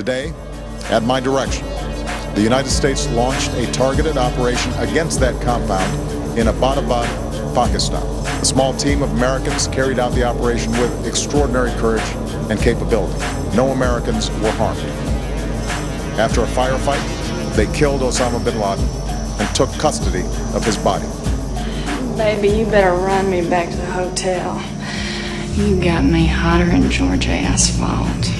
Today, at my direction, the United States launched a targeted operation against that compound in Abbottabad, Pakistan. A small team of Americans carried out the operation with extraordinary courage and capability. No Americans were harmed. After a firefight, they killed Osama bin Laden and took custody of his body. Baby, you better run me back to the hotel. You got me hotter than Georgia asphalt.